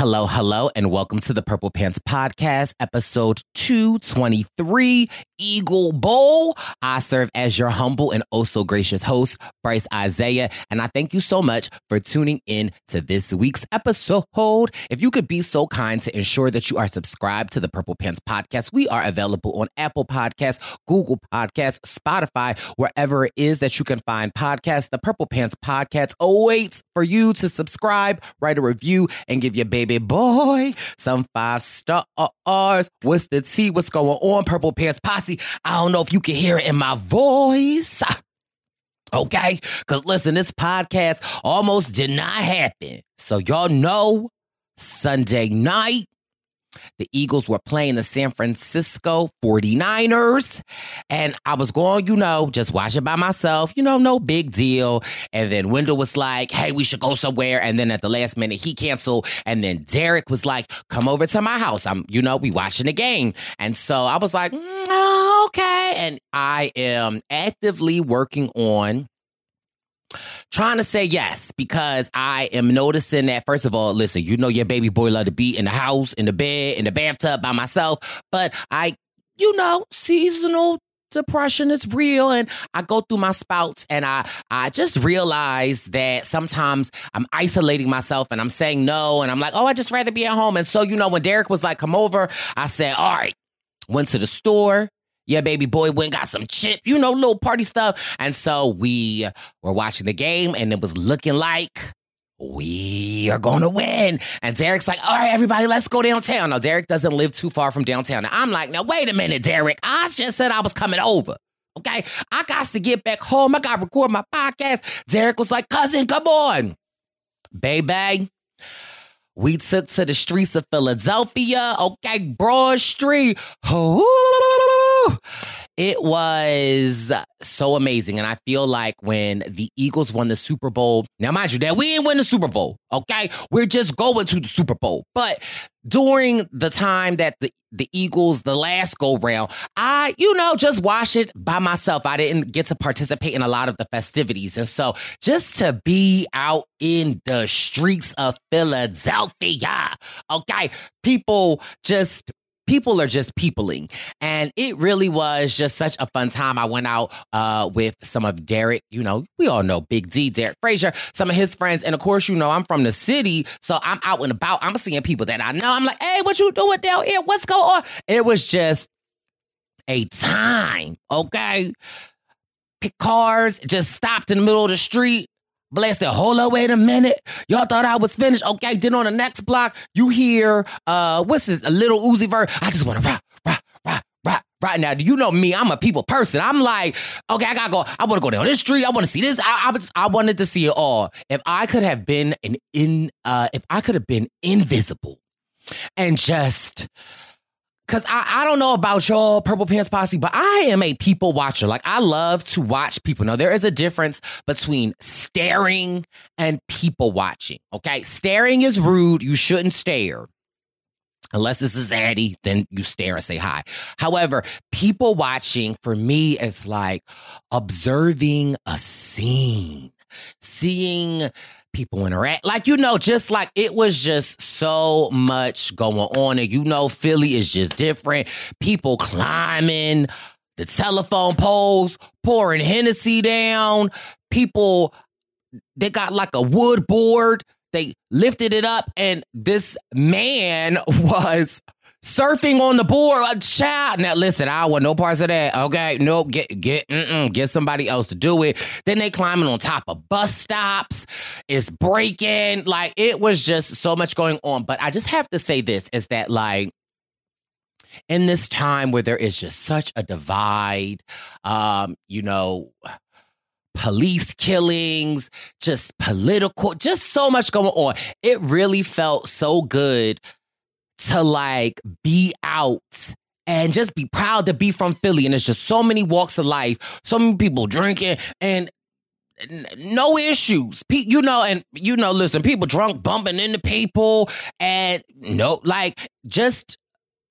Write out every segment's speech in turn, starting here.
Hello, hello, and welcome to the Purple Pants Podcast, episode 223, Eagle Bowl. I serve as your humble and oh so gracious host, Bryce Isaiah, and I thank you so much for tuning in to this week's episode. If you could be so kind to ensure that you are subscribed to the Purple Pants Podcast, we are available on Apple Podcasts, Google Podcasts, Spotify, wherever it is that you can find podcasts. The Purple Pants Podcast awaits for you to subscribe, write a review, and give your baby boy some five stars. What's the tea? What's going on, Purple Pants Posse? I don't know if you can hear it in my voice. Okay? Because listen, this podcast almost did not happen. So y'all know Sunday night, the Eagles were playing the San Francisco 49ers. And I was going, you know, just watch it by myself, you know, no big deal. And then Wendell was like, hey, we should go somewhere. And then at the last minute, he canceled. And then Derek was like, come over to my house. I'm, you know, we watching the game. And so I was like, mm, okay. And I am actively working on trying to say yes because I am noticing that first of all, listen, you know your baby boy love to be in the house, in the bed, in the bathtub by myself, but I, you know, seasonal depression is real and I go through my spouts and I I just realize that sometimes I'm isolating myself and I'm saying no and I'm like, "Oh, I just rather be at home." And so, you know, when Derek was like, "Come over," I said, "All right." Went to the store, yeah, baby boy went got some chip, you know, little party stuff. And so we were watching the game and it was looking like we are going to win. And Derek's like, all right, everybody, let's go downtown. Now, Derek doesn't live too far from downtown. I'm like, now, wait a minute, Derek. I just said I was coming over. Okay. I got to get back home. I got to record my podcast. Derek was like, cousin, come on. Baby, we took to the streets of Philadelphia. Okay. Broad Street. It was so amazing. And I feel like when the Eagles won the Super Bowl, now mind you, that we ain't win the Super Bowl, okay? We're just going to the Super Bowl. But during the time that the, the Eagles, the last go round, I, you know, just watch it by myself. I didn't get to participate in a lot of the festivities. And so just to be out in the streets of Philadelphia, okay, people just people are just peopling. And it really was just such a fun time. I went out uh, with some of Derek, you know, we all know Big D, Derek Frazier, some of his friends. And of course, you know, I'm from the city. So I'm out and about. I'm seeing people that I know. I'm like, hey, what you doing down here? What's going on? It was just a time, okay? Cars just stopped in the middle of the street. Blessed, hold up, wait a minute. Y'all thought I was finished. Okay, then on the next block, you hear uh what's this? A Lil Uzi Vert. I just wanna rock, rock, rock, rock, right now. Do you know me? I'm a people person. I'm like, okay, I gotta go. I wanna go down this street. I wanna see this. I, I just I wanted to see it all. If I could have been an in uh if I could have been invisible and just Cause I, I don't know about y'all, Purple Pants Posse, but I am a people watcher. Like I love to watch people. Now there is a difference between staring and people watching. Okay. Staring is rude. You shouldn't stare. Unless this is Addie, then you stare and say hi. However, people watching for me is like observing a scene, seeing people interact. Like, you know, just like it was just so much going on. And you know, Philly is just different. People climbing the telephone poles, pouring Hennessy down. People, they got like a wood board. They lifted it up, and this man was surfing on the board. A child. Now listen, I want no parts of that. Okay, nope. Get get get somebody else to do it. Then they climbing on top of bus stops. It's breaking. Like it was just so much going on. But I just have to say this is that like in this time where there is just such a divide, um, you know police killings, just political, just so much going on. It really felt so good to like be out and just be proud to be from Philly. And it's just so many walks of life, so many people drinking and no issues. You know, and you know, listen, people drunk bumping into people and no, like just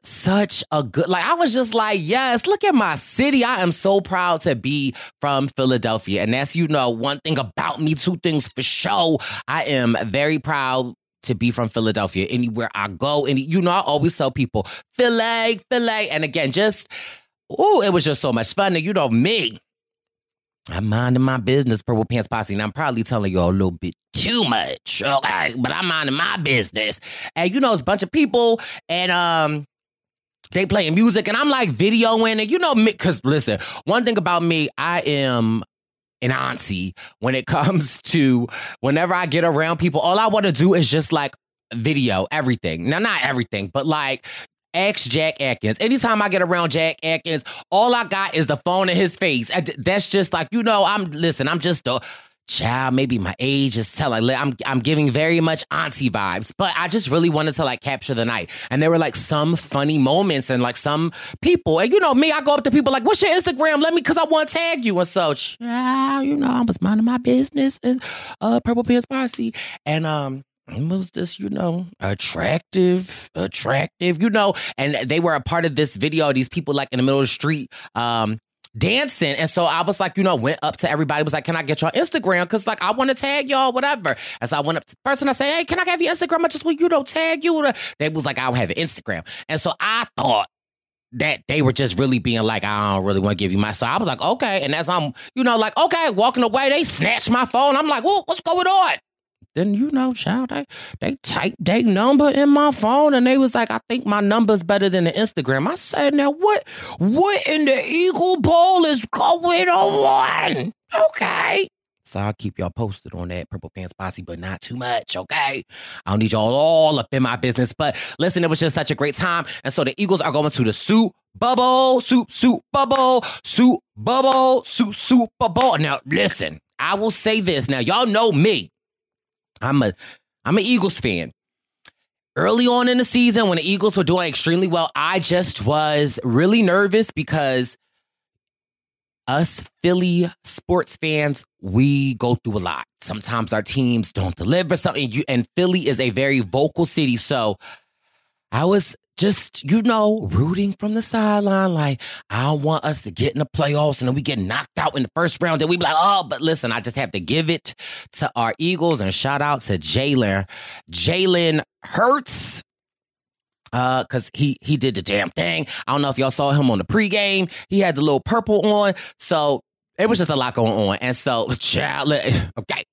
such a good like I was just like, yes, look at my city. I am so proud to be from Philadelphia. And that's you know, one thing about me, two things for sure. I am very proud to be from Philadelphia. Anywhere I go, and you know, I always tell people, Philly, Philly. And again, just, oh, it was just so much fun. And you know, me, I'm minding my business, Purple Pants Posse, and I'm probably telling y'all a little bit too much, okay? But I'm minding my business. And you know, it's a bunch of people, and um, they playing music, and I'm like videoing, and you know, me, because listen, one thing about me, I am an auntie when it comes to whenever I get around people. All I want to do is just like video everything. Now, not everything, but like ex Jack Atkins. Anytime I get around Jack Atkins, all I got is the phone in his face. That's just like, you know, I'm, listen, I'm just a child, maybe my age is telling. I'm I'm giving very much auntie vibes, but I just really wanted to like capture the night. And there were like some funny moments and like some people. And you know me, I go up to people like, "What's your Instagram? Let me, cause I want to tag you." And so, child, you know, I was minding my business and uh, Purple Pants Posse, and um. It was just, you know, attractive, attractive, you know, and they were a part of this video. These people, like in the middle of the street, um, dancing. And so I was like, you know, went up to everybody, was like, can I get your Instagram? Cause like I want to tag y'all, whatever. And so I went up to the person, I said, hey, can I have your Instagram? I just want you to tag you. They was like, I don't have an Instagram. And so I thought that they were just really being like, I don't really want to give you my. So I was like, okay. And as I'm, you know, like, okay, walking away, they snatched my phone. I'm like, what's going on? Then you know, child, they they typed their number in my phone and they was like, I think my number's better than the Instagram. I said, now what what in the Eagle Bowl is going on? Okay. So I'll keep y'all posted on that Purple Pants Posse, but not too much, okay? I don't need y'all all up in my business. But listen, it was just such a great time. And so the Eagles are going to the Soup Bubble, Soup, Soup Bubble, Soup Bubble, Soup, Soup Bubble. Now, listen, I will say this. Now, y'all know me. I'm a I'm an Eagles fan. Early on in the season, when the Eagles were doing extremely well, I just was really nervous because us Philly sports fans, we go through a lot. Sometimes our teams don't deliver something, and Philly is a very vocal city. So I was just, you know, rooting from the sideline. Like, I want us to get in the playoffs and then we get knocked out in the first round. And we be like, oh, but listen, I just have to give it to our Eagles and shout out to Jalen. Jalen Hurts. uh because he he did the damn thing i don't know if y'all saw him on the pregame he had the little purple on so it was just a lot going on and so child okay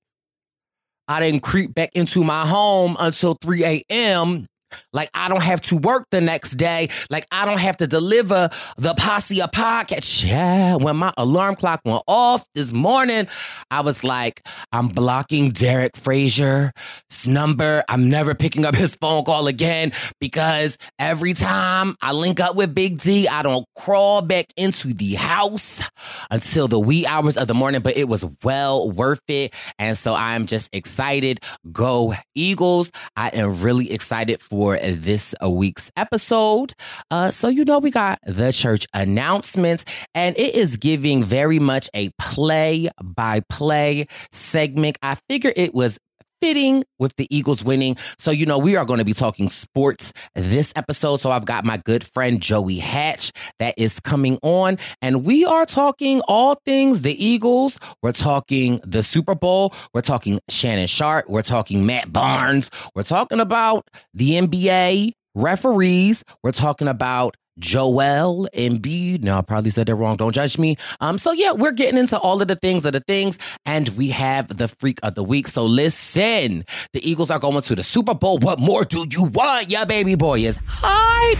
i didn't creep back into my home until 3 a.m like I don't have to work the next day. Like I don't have to deliver the posse a podcast. Yeah, when my alarm clock went off this morning, I was like, I'm blocking Derek Frazier's number. I'm never picking up his phone call again because every time I link up with Big D, I don't crawl back into the house until the wee hours of the morning. But it was well worth it. And so I'm just excited. Go Eagles. I am really excited for for this week's episode. Uh, so, you know, we got the church announcements, and it is giving very much a play by play segment. I figure it was fitting with the Eagles winning. So, you know, we are going to be talking sports this episode. So, I've got my good friend Joey Hatch that is coming on, and we are talking all things the Eagles. We're talking the Super Bowl. We're talking Shannon Sharpe. We're talking Matt Barnes. We're talking about the NBA referees. We're talking about Joel Embiid. No, I probably said that wrong. Don't judge me. Um, so yeah, we're getting into all of the things of the things, and we have the freak of the week. So listen, the Eagles are going to the Super Bowl. What more do you want? Yeah, baby boy is hype.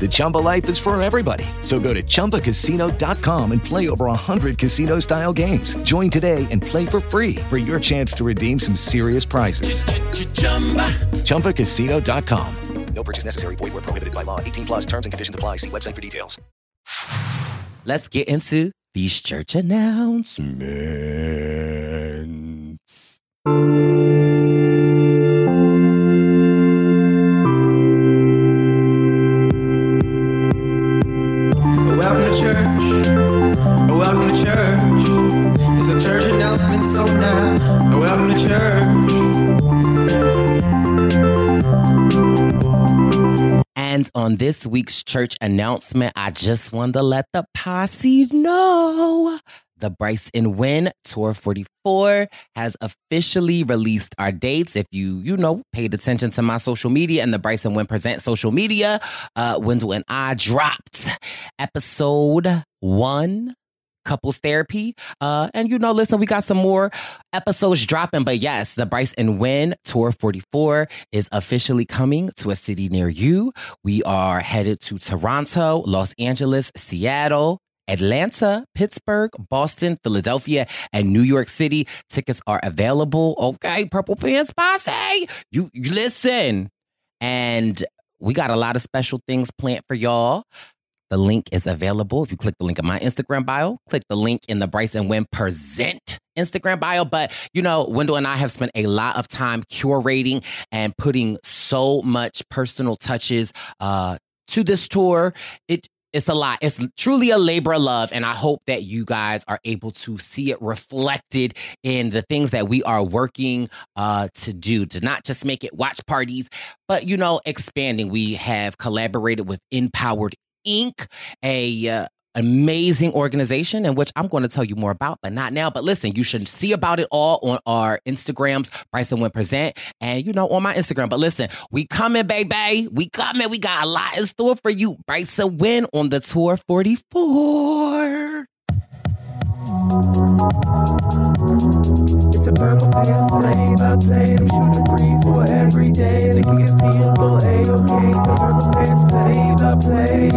The Chumba life is for everybody. So go to ChumbaCasino.com and play over 100 casino style games. Join today and play for free for your chance to redeem some serious prizes. ChumbaCasino.com. No purchase necessary. Void were prohibited by law. 18 plus terms and conditions apply. See website for details. Let's get into these church announcements. Church. And on this week's church announcement, I just wanted to let the posse know the Bryce and Win Tour 44 has officially released our dates. If you, you know, paid attention to my social media and the Bryce and Win Present social media, uh, Wendell and I dropped episode one couples therapy. Uh, and you know, listen, we got some more episodes dropping, but yes, the Bryce and Win Tour 44 is officially coming to a city near you. We are headed to Toronto, Los Angeles, Seattle, Atlanta, Pittsburgh, Boston, Philadelphia, and New York City. Tickets are available. Okay, Purple Pants Posse, you, you listen. And we got a lot of special things planned for y'all. The link is available. If you click the link in my Instagram bio, click the link in the Bryce and Win Present Instagram bio. But, you know, Wendell and I have spent a lot of time curating and putting so much personal touches uh, to this tour. It it's a lot. It's truly a labor of love. And I hope that you guys are able to see it reflected in the things that we are working uh, to do, to not just make it watch parties, but, you know, expanding. We have collaborated with Empowered Inc., a uh, amazing organization in which I'm going to tell you more about, but not now. But listen, you should see about it all on our Instagrams, Bryce and Win Present, and you know, on my Instagram. But listen, we coming, baby. We coming. We got a lot in store for you. Bryce and Win on the tour 44. It's a purple pants play by play. I'm shooting three for every day. They can feel a-okay. It's a purple pants play by play.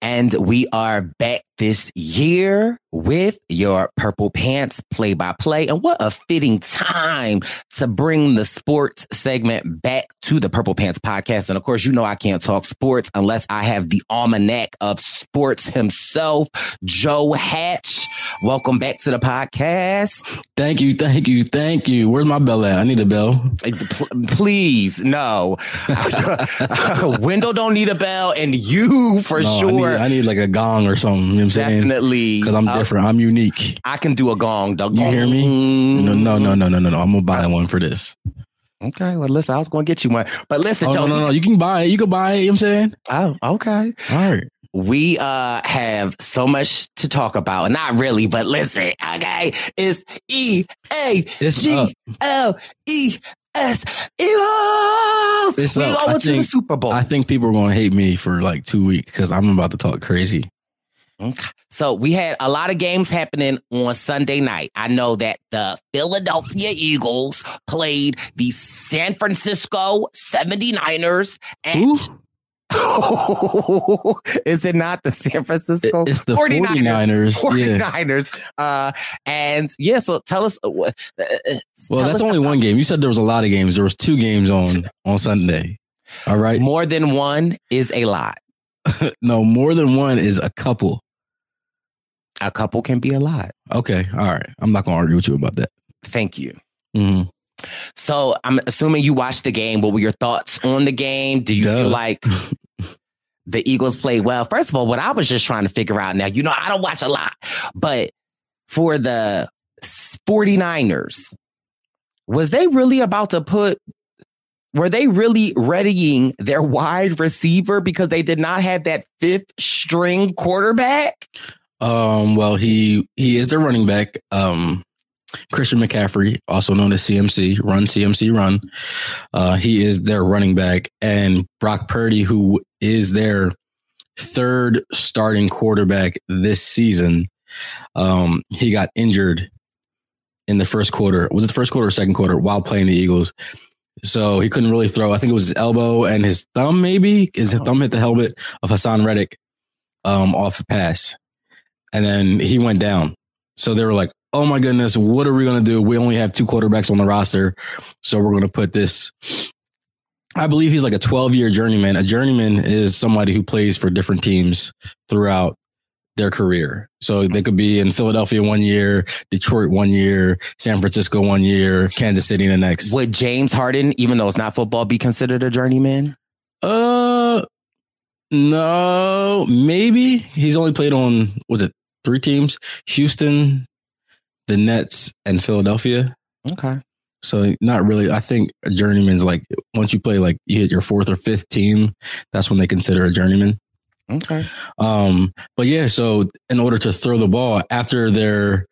And we are back this year with your Purple Pants play by play. And what a fitting time to bring the sports segment back to the Purple Pants podcast. And of course, you know I can't talk sports unless I have the almanac of sports himself, Joe Hatch. Welcome back to the podcast. Thank you, thank you, thank you. Where's my bell at? I need a bell. Please, no. Window don't need a bell, and you for No, I sure. need, I need like a gong or something. You know what I'm? Definitely. Because I'm Uh, different. I'm unique. I can do a gong. The You hear me? No, no, no, no, no, no, no. I'm gonna buy one for this. Okay, well, listen, I was going to get you one, but listen, Oh, Joe. no, no, no. You can buy it. You can buy it. You know what I'm saying? Oh, okay. All right. We uh have so much to talk about. Not really, but listen, okay. It's E A G. L E S Eagles. It's we up. I going to the Super Bowl. I think people are gonna hate me for like two weeks because I'm about to talk crazy. Okay. So we had a lot of games happening on Sunday night. I know that the Philadelphia Eagles played the San Francisco 79ers and Is it not the San Francisco? It's the 49ers. 49ers. Uh, and yeah, so tell us. Uh, uh, uh, Well, tell that's us only one game. You said there was a lot of games. There was two games on on Sunday. All right. More than one is a lot. no, more than one is a couple. A couple can be a lot. Okay. All right. I'm not gonna argue with you about that. Thank you. Mhm. So I'm assuming you watched the game. What were your thoughts on the game? Do you Duh. feel like the Eagles played well? First of all, what I was just trying to figure out now, you know, I don't watch a lot, but for the 49ers, was they really about to put were they really readying their wide receiver because they did not have that fifth string quarterback? Um, well, he he is their running back. Um, Christian McCaffrey, also known as CMC, run CMC run. Uh, he is their running back, and Brock Purdy, who is their third starting quarterback this season, um, he got injured in the first quarter. Was it the first quarter or second quarter while playing the Eagles? So he couldn't really throw. I think it was his elbow and his thumb, maybe. His thumb hit the helmet of Haason Reddick um, off a pass. And then he went down. So they were like, oh my goodness, what are we going to do? We only have two quarterbacks on the roster. So we're going to put this. I believe he's like a 12 year journeyman. A journeyman is somebody who plays for different teams throughout their career. So they could be in Philadelphia one year, Detroit one year, San Francisco one year, Kansas City the next. Would James Harden, even though it's not football, be considered a journeyman? Uh, no, maybe he's only played on was it three teams? Houston, the Nets, and Philadelphia. Okay. So not really. I think a journeyman's like once you play like you hit your fourth or fifth team, that's when they consider a journeyman. Okay. Um, but yeah, so in order to throw the ball after their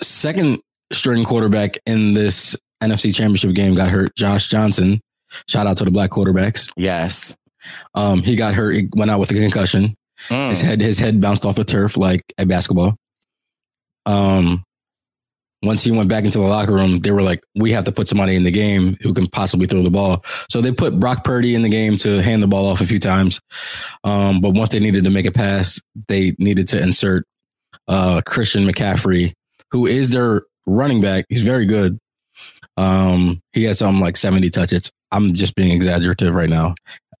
second string quarterback in this NFC championship game got hurt, Josh Johnson. Shout out to the black quarterbacks. Yes. Um, he got hurt, he went out with a concussion. Mm. His head, his head bounced off the turf like a basketball. Um, once he went back into the locker room, they were like, "We have to put somebody in the game who can possibly throw the ball." So they put Brock Purdy in the game to hand the ball off a few times. Um, but once they needed to make a pass, they needed to insert uh, Christian McCaffrey, who is their running back. He's very good. Um, he had something like seventy touches. I'm just being exaggerative right now.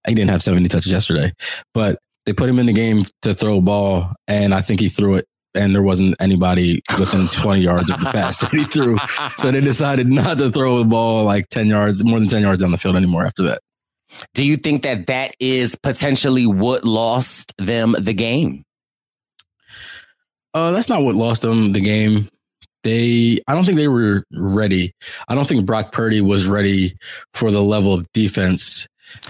He didn't have seventy touches yesterday, but they put him in the game to throw a ball, and I think he threw it and there wasn't anybody within 20 yards of the pass that he threw. So they decided not to throw the ball like 10 yards, more than 10 yards down the field anymore after that. Do you think that that is potentially what lost them the game? Uh, that's not what lost them the game. They, I don't think they were ready. I don't think Brock Purdy was ready for the level of defense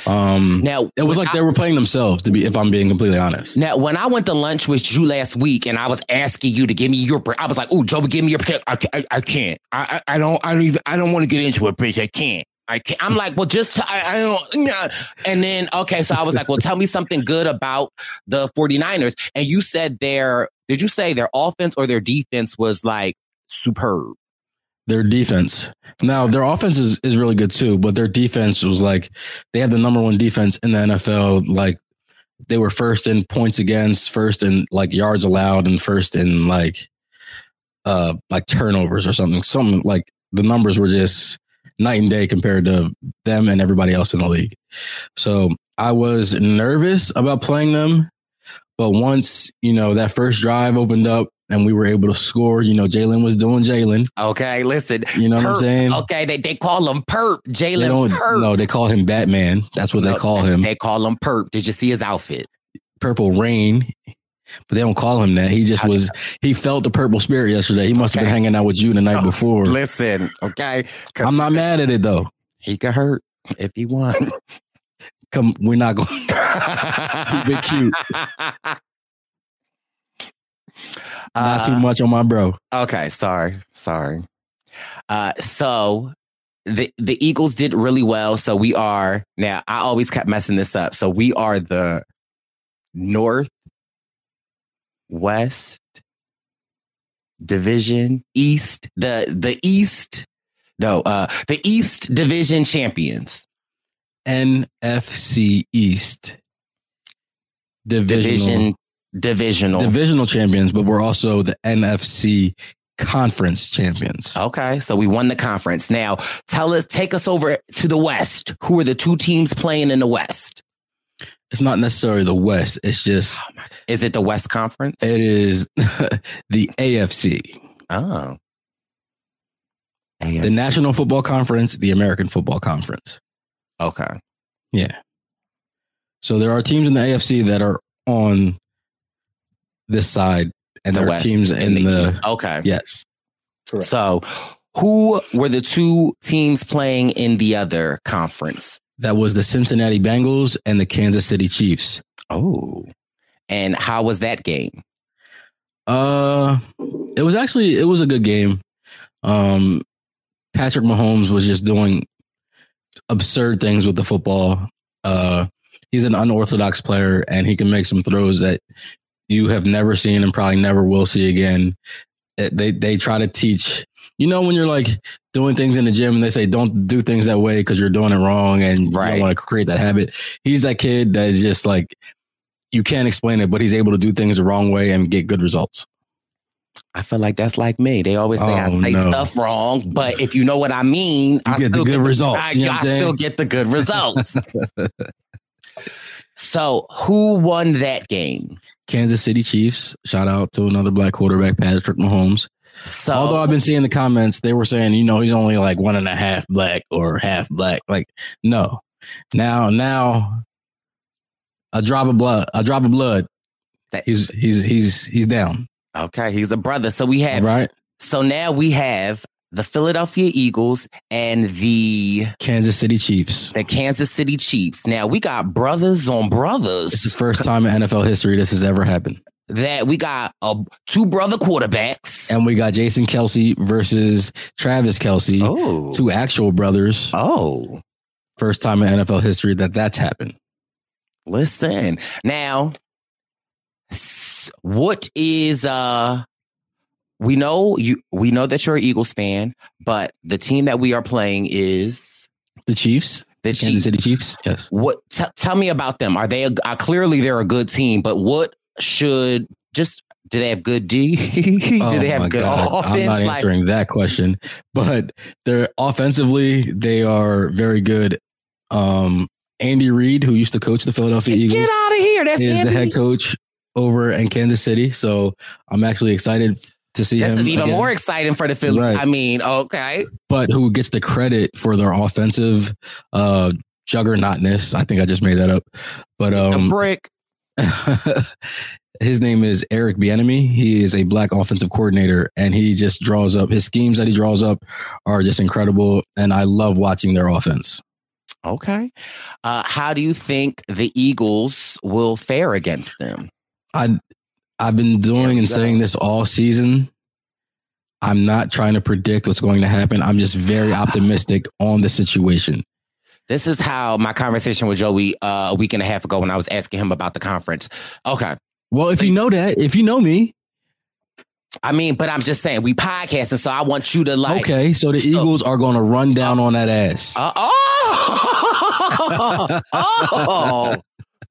Um, Now it was like they were playing themselves. To be, if I'm being completely honest. Now, when I went to lunch with you last week, and I was asking you to give me your, I was like, "Oh, Joe, give me your." I, I, I can't. I, I I don't. I don't. Even, I don't want to get into it, bitch. I can't. I can't. I'm like, well, just I, I don't. Nah. And then okay, so I was like, well, tell me something good about the 49ers. And you said their. Did you say their offense or their defense was like superb? Their defense. Now their offense is, is really good too, but their defense was like they had the number one defense in the NFL. Like they were first in points against, first in like yards allowed, and first in like uh like turnovers or something. Something like the numbers were just night and day compared to them and everybody else in the league. So I was nervous about playing them, but once you know that first drive opened up and we were able to score, you know Jalen was doing Jalen. Okay, listen. You know what I'm saying? Okay, they, they call him Perp. Jalen. Perp. No, they call him Batman. That's what they call him. They call him Perp. Did you see his outfit? Purple Rain. But they don't call him that. He just was. He felt the purple spirit yesterday. He must have been hanging out with you the night before. Listen, okay. I'm not mad at it though. He could hurt if he won. Come, we're not going. Keep it cute. Not too Uh, much on my bro. Okay, sorry, sorry. Uh, so the the Eagles did really well. So we are now. I always kept messing this up. So we are the North West Division East. The the East. No, uh, the East Division champions. NFC East divisional Division divisional. divisional champions, but we're also the NFC conference champions. Okay, so we won the conference. Now, tell us, take us over to the West. Who are the two teams playing in the West? It's not necessarily the West. It's just oh Is it the West Conference? it is the AFC, oh, the National Football Conference, the American Football Conference. okay. Yeah. So there are teams in the AFC that are on this side, and The there teams in the, East. Okay. yes. Correct. So, who were the two teams playing in the other conference? That was the Cincinnati Bengals and the Kansas City Chiefs. Oh, and how was that game? Uh, it was actually it was a good game. Um, Patrick Mahomes was just doing absurd things with the football. Uh, he's an unorthodox player, and he can make some throws that you have never seen and probably never will see again. They they try to teach. You know when you're like doing things in the gym and they say don't do things that way because you're doing it wrong and you don't want to create that habit. He's that kid that is just like you can't explain it, but he's able to do things the wrong way and get good results. I feel like that's like me. They always say I Oh, say no. stuff wrong, but if you know what I mean, I get the good get results, I, you know I still get the good results. so, who won that game? Kansas City Chiefs. Shout out to another black quarterback, Patrick Mahomes. So, Although I've been seeing the comments, they were saying, you know, he's only like one and a half black or half black. Like, no. Now, now, a drop of blood, a drop of blood. He's he's he's he's down. okay, he's a brother. So we have. right. So now we have the Philadelphia Eagles and the Kansas City Chiefs. the Kansas City Chiefs. Now we got brothers on This brothers. is the first time in NFL history this has ever happened. That we got uh, two brother quarterbacks. And we got Jason Kelce versus Travis Kelce, Oh, two actual brothers. oh. First time in NFL history that that's happened. Listen now. What is uh? We know you. We know that you're an Eagles fan, but the team that we are playing is The Chiefs, the Kansas Chiefs. City Chiefs. Yes. What? T- tell me about them. Are they? A, uh, clearly, they're a good team, but what should just? Do they have good D? do Oh they have my good God. offense? I'm not Like- answering that question, but they're offensively they are very good. Um, Andy Reid, who used to coach the Philadelphia Eagles, Get out of here! That's is the head coach over in Kansas City. So I'm actually excited to see This him. even again. more exciting for the Philly. Right. I mean, okay. but who gets the credit for their offensive uh juggernautness. I think I just made that up. But the um brick. his name is Eric Bieniemy. He is a black offensive coordinator and he just draws up his schemes that he draws up are just incredible and I love watching their offense. Okay. Uh, how do you think the Eagles will fare against them? I I've been doing and saying this all season. I'm not trying to predict what's going to happen. I'm just very optimistic on the situation. This is how my conversation with Joey uh, a week and a half ago when I was asking him about the conference. Okay. Well, if you know that, if you know me, I mean, but I'm just saying we podcasting, so I want you to like. okay, so the Eagles are going to run down on that ass. Uh, oh,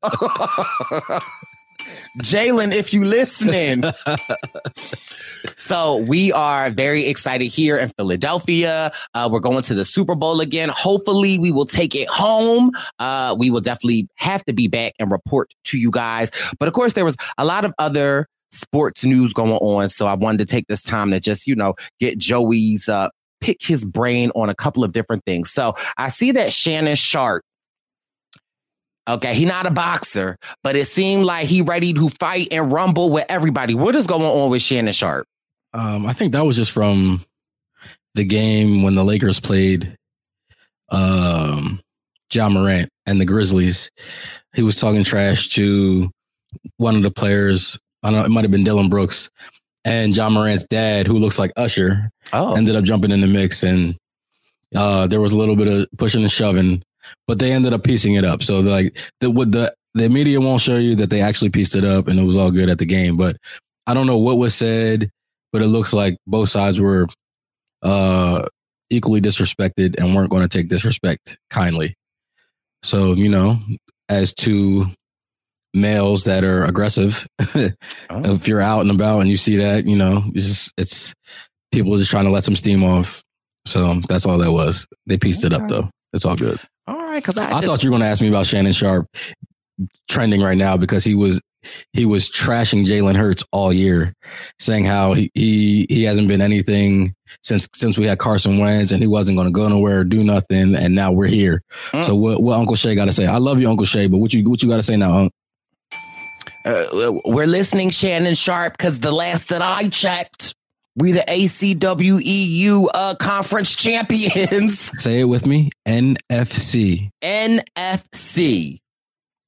oh. Jalen, if you listening. so we are very excited here in Philadelphia. Uh, we're going to the Super Bowl again. Hopefully, we will take it home. Uh, we will definitely have to be back and report to you guys. But of course, there was a lot of other sports news going on. So I wanted to take this time to just, you know, get Joey's uh, pick his brain on a couple of different things. So I see that Shannon Sharpe Okay, he not a boxer, but it seemed like he ready to fight and rumble with everybody. What is going on with Shannon Sharpe? Um, I think that was just from the game when the Lakers played um Ja Morant and the Grizzlies. He was talking trash to one of the players. I don't know, it might have been Dillon Brooks. And Ja Morant's dad, who looks like Usher, oh. ended up jumping in the mix and uh, there was a little bit of pushing and shoving but they ended up piecing it up. So like the what the the media won't show you that they actually pieced it up and it was all good at the game. But I don't know what was said, but it looks like both sides were uh equally disrespected and weren't going to take disrespect kindly. So, you know, as two males that are aggressive, oh. if you're out and about and you see that, you know, it's just, it's people just trying to let some steam off. So that's all that was. They pieced okay. it up though. It's all good. All right, because I, I thought you were going to ask me about Shannon Sharpe trending right now because he was he was trashing Jalen Hurts all year, saying how he, he he hasn't been anything since since we had Carson Wentz and he wasn't going to go nowhere or do nothing, and now we're here. Mm. So what what Uncle Shay got to say? I love you, Uncle Shay, but what you what you got to say now, Unc? Uh, we're listening, Shannon Sharpe, because the last that I checked, we the ACWEU uh, conference champions. Say it with me. NFC. NFC.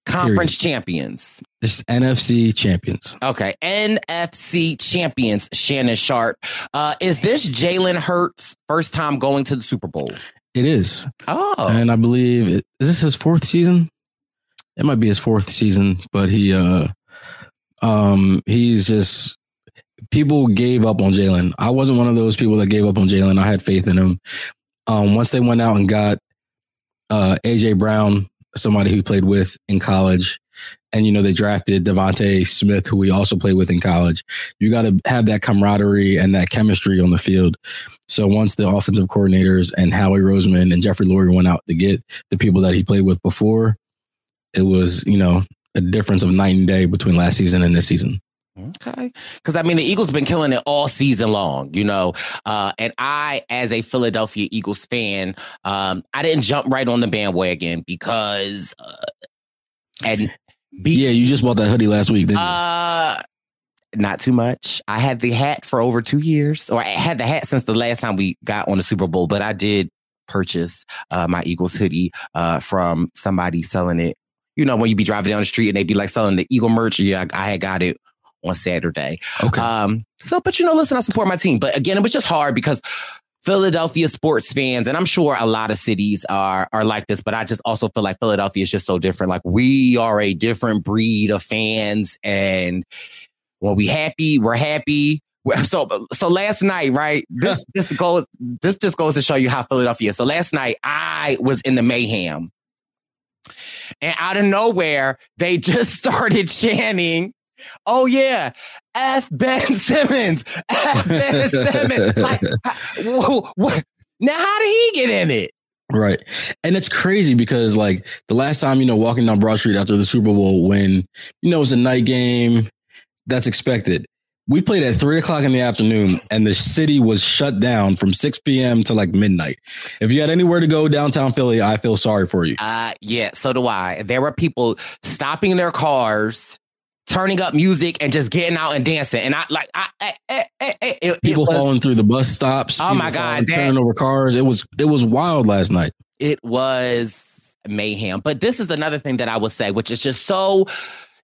Conference Period. champions. This NFC champions. Okay. NFC champions, Shannon Sharpe. Uh, is this Jalen Hurts' first time going to the Super Bowl? It is. Oh. And I believe it, is this his fourth season? It might be his fourth season, but he uh um he's just people gave up on Jalen. I wasn't one of those people that gave up on Jalen. I had faith in him. Um, once they went out and got uh, AJ Brown, somebody who played with in college, and you know they drafted DeVonta Smith, who we also played with in college. You got to have that camaraderie and that chemistry on the field. So once the offensive coordinators and Howie Roseman and Jeffrey Lurie went out to get the people that he played with before, it was you know a difference of night and day between last season and this season. Okay. Because I mean, the Eagles been killing it all season long, you know. Uh, and I, as a Philadelphia Eagles fan, um, I didn't jump right on the bandwagon because, uh, and be, yeah, you just bought that hoodie last week, didn't uh, you? Not too much. I had the hat for over two years, or I had the hat since the last time we got on the Super Bowl, but I did purchase uh, my Eagles hoodie uh, from somebody selling it. You know, when you be driving down the street and they be like selling the Eagle merch, yeah, I had got it on Saturday. Okay. Um, so, but you know, listen, I support my team. But again, it was just hard because Philadelphia sports fans, and I'm sure a lot of cities are are like this, but I just also feel like Philadelphia is just so different. Like we are a different breed of fans, and when we happy, we're happy. So so last night, right? This this goes this just goes to show you how Philadelphia. So last night I was in the mayhem. And out of nowhere, they just started chanting Oh yeah, F Ben Simmons, F Ben Simmons. Like, whoa, what? Now, how did he get in it? Right, and it's crazy because like the last time you know walking down Broad Street after the Super Bowl, when you know it was a night game, that's expected. We played at three o'clock in the afternoon, and the city was shut down from six p.m. to like midnight. If you had anywhere to go downtown Philly, I feel sorry for you. Uh yeah, so do I. There were people stopping their cars turning up music and just getting out and dancing. And I like I, I, I, I it, people it was, falling through the bus stops. Oh my god, turning over cars. It was it was wild last night. It was mayhem. But this is another thing that I will say, which is just so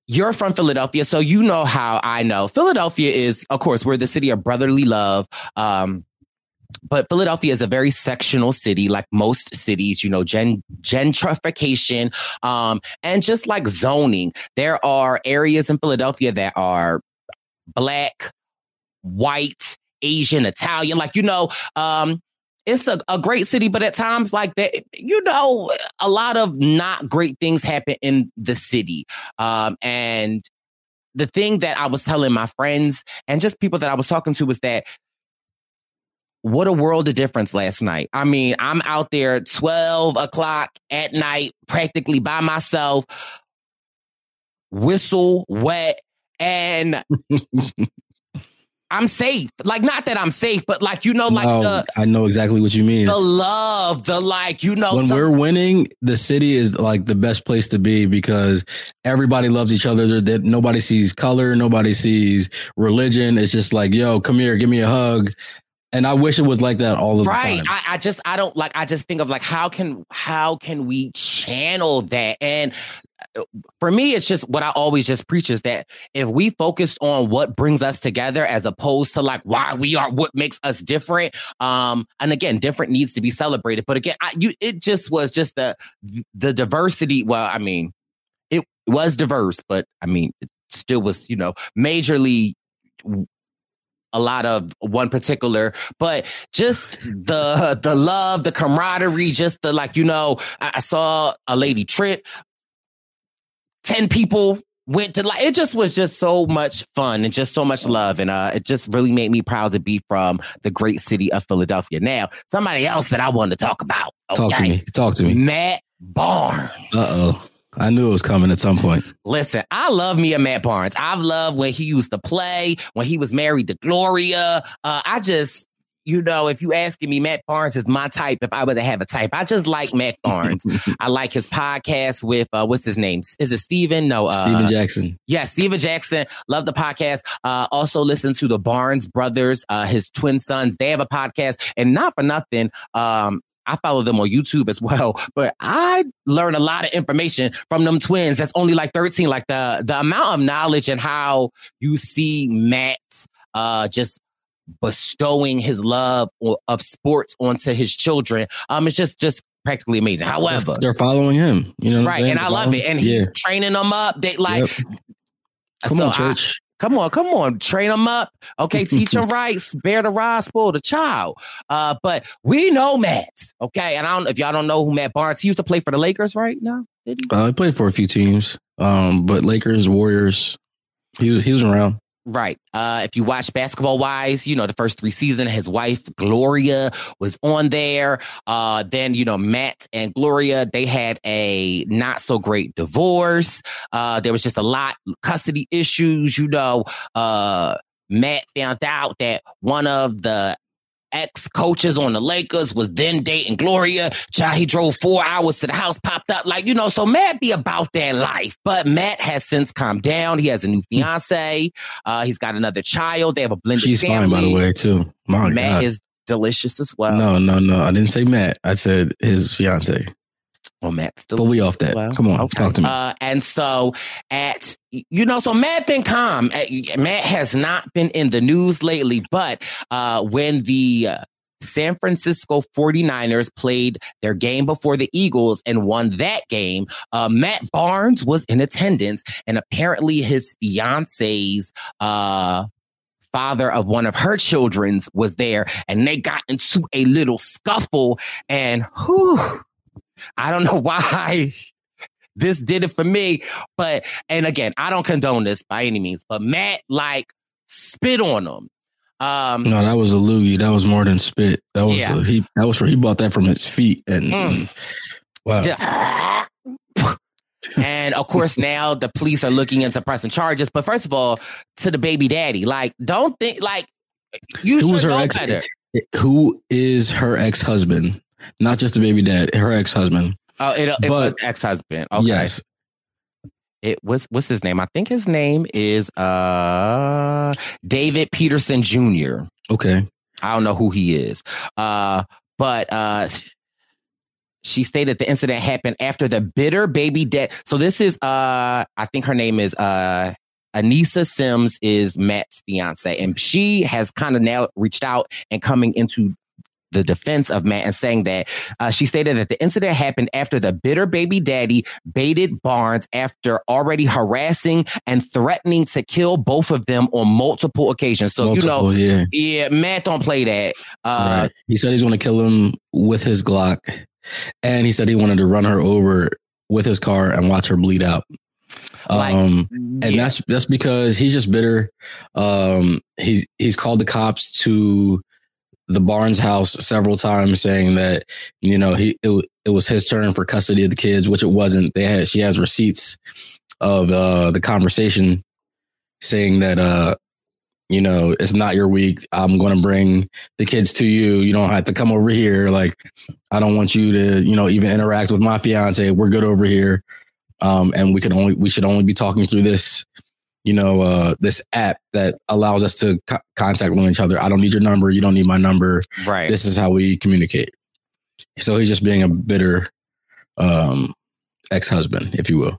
you're from Philadelphia, so you know how I know. Philadelphia is, of course, we're the city of brotherly love. Um, but Philadelphia is a very sectional city, like most cities, you know, gen- gentrification, um, and just like zoning. There are areas in Philadelphia that are black, white, Asian, Italian, like, you know, um, it's a, a great city, but at times like that, you know, a lot of not great things happen in the city. Um, and the thing that I was telling my friends and just people that I was talking to was that what a world of difference last night. I mean, I'm out there 12 o'clock at night, practically by myself, whistle wet, and I'm safe. Like, not that I'm safe, but like, you know, like No, the I know exactly what you mean. the love, the like, you know, when some- we're winning, the city is like the best place to be because everybody loves each other. That nobody sees color, nobody sees religion. It's just like, yo, come here, give me a hug. And I wish it was like that all of right. the time. I, I just i don't like i just think of like how can how can we channel that? And uh, for me it's just what i always just preach is that if we focused on what brings us together as opposed to like why we are what makes us different um and again different needs to be celebrated. But again I, you it just was just the the diversity well i mean it was diverse but i mean it still was you know majorly a lot of one particular, but just the the love, the camaraderie, just the like, you know, I, I saw a lady trip. 10 people went to like it just was just so much fun and just so much love. And uh it just really made me proud to be from the great city of Philadelphia. Now, somebody else that I wanted to talk about. Talk to me. Talk to me. Matt Barnes. Uh oh. I knew it was coming at some point. Listen, I love me a Matt Barnes. I've loved when he used to play, when he was married to Gloria. Uh, I just, you know, if you asking me, Matt Barnes is my type. If I were to have a type, I just like Matt Barnes. I like his podcast with uh, what's his name? Is it Stephen? No, uh, Stephen Jackson. Yeah, Stephen Jackson. Love the podcast. Uh, also listen to the Barnes brothers, uh, his twin sons. They have a podcast, and not for nothing. Um, I follow them on YouTube as well, but I learn a lot of information from them twins. That's only like 13. Like the the amount of knowledge and how you see Matt uh just bestowing his love of sports onto his children. Um, it's just just practically amazing. However, They're following him. You know, right, and I love it. And yeah. he's training them up. They like Come So on, church. Come on, come on, train them up. Okay, teach them right, spare the rod, spoil the child. Uh, but we know Matt, okay? And I don't if y'all don't know who Matt Barnes, he used to play for the Lakers, right? No, did he? Uh, he played for a few teams, um, but Lakers, Warriors. He was he was around. Right. Uh, if you watch basketball wise, you know, the first three seasons, his wife Gloria was on there. Uh, then, you know, Matt and Gloria, they had a not so great divorce. Uh, there was just a lot custody issues, you know. Uh, Matt found out that one of the ex coaches on the Lakers was then dating Gloria. Child, he drove four hours to the house, popped up. Like, you know, so Matt be about that life. But Matt has since calmed down. He has a new fiance. Uh, he's got another child. They have a blended She's family. fine, by the way, too. My Matt God. is delicious as well. no, no, no. I didn't say Matt. I said his fiance. Well, Matt's still. But we off that. Well, Come on, talk to me. Uh, and so at you know, so Matt been calm. Uh, Matt has not been in the news lately, but uh, when the uh, San Francisco 49ers played their game before the Eagles and won that game, uh, Matt Barnes was in attendance, and apparently his fiance's uh father of one of her children's was there and they got into a little scuffle and whew, I don't know why this did it for me, but and again, I don't condone this by any means, but Matt like spit on him. Um no, that was a loogie. That was more than spit. That was Yeah. a, he. That was for he bought that from his feet and. Mm. Wow. and of course now the police are looking into pressing charges. But first of all, to the baby daddy, like don't think like you Who should know ex? better. Who is her ex husband? Not just the baby dad. Her ex husband. Oh, it, it was ex husband. Okay. Yes. It was what's his name? I think his name is uh David Peterson Jr. Okay. I don't know who he is. Uh but uh she stated the incident happened after the bitter baby dead. So this is uh I think her name is uh Anansa Sims is Matt's fiance, and she has kind of now reached out and coming into the defense of Matt and saying that uh, she stated that the incident happened after the bitter baby daddy baited Barnes after already harassing and threatening to kill both of them on multiple occasions. So Multiple, you know, yeah. yeah, Matt don't play that. Uh, Right. He said he's going to kill him with his Glock, and he said he wanted to run her over with his car and watch her bleed out. Like, um, and that's that's because he's just bitter. Um, he's he's called the cops to the Barnes house several times, saying that you know he it, it was his turn for custody of the kids, which it wasn't. They had she has receipts of uh, the conversation saying that uh you know, it's not your week. I'm going to bring the kids to you. You don't have to come over here. Like, I don't want you to, you know, even interact with my fiance. We're good over here. Um, and we can only, we should only be talking through this, you know, uh, this app that allows us to co- contact one each other. I don't need your number. You don't need my number. Right. This is how we communicate. So he's just being a bitter, um, ex-husband, if you will.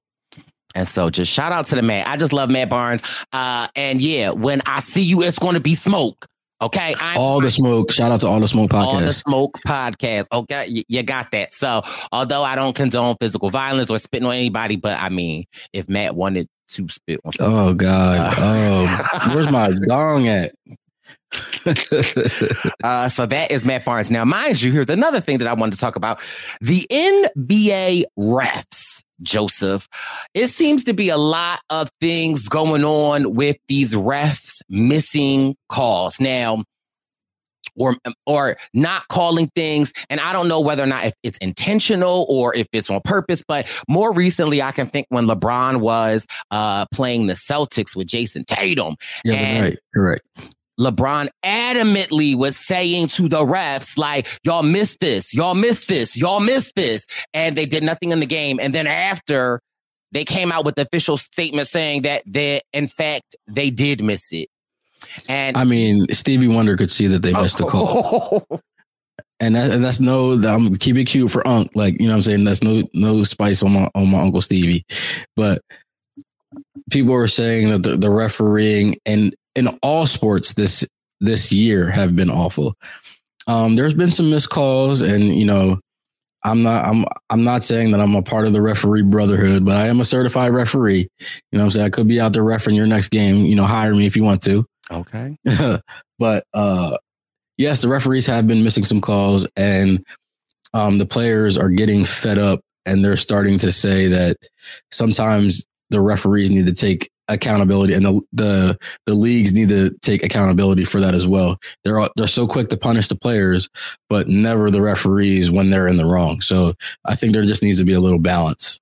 And so just shout out to the man. I just love Matt Barnes. Uh, and yeah, when I see you, it's going to be smoke. Okay. I'm All the smoke. Shout out to all the smoke podcasts. All the smoke podcast. Okay. You, you got that. So although I don't condone physical violence or spitting on anybody, but I mean, if Matt wanted to spit on someone, Oh God! Oh, where's my dong at? uh, so that is Matt Barnes. Now, mind you, here's another thing that I wanted to talk about. The NBA refs, Joseph. It seems to be a lot of things going on with these refs missing calls. Now, or or not calling things and i don't know whether or not if it's intentional or if it's on purpose but more recently i can think when lebron was uh playing the celtics with jayson tatum Yeah, right, correct. LeBron adamantly was saying to the refs, like, y'all missed this, y'all missed this, y'all missed this. And they did nothing in the game. And then after they came out with the official statement saying that they, in fact, they did miss it. And I mean, Stevie Wonder could see that they missed the call, and that, and that's no. I'm keep it cute for Unc. Like you know, what I'm saying that's no no spice on my on my uncle Stevie, but people are saying that the, the refereeing and in all sports this this year have been awful. Um, there's been some missed calls, and you know, I'm not I'm I'm not saying that I'm a part of the referee brotherhood, but I am a certified referee. You know, what I'm saying I could be out there refereeing your next game. You know, hire me if you want to. Okay. but uh yes, the referees have been missing some calls and um the players are getting fed up and they're starting to say that sometimes the referees need to take accountability and the the, the leagues need to take accountability for that as well. They're all, they're so quick to punish the players but never the referees when they're in the wrong. So I think there just needs to be a little balance.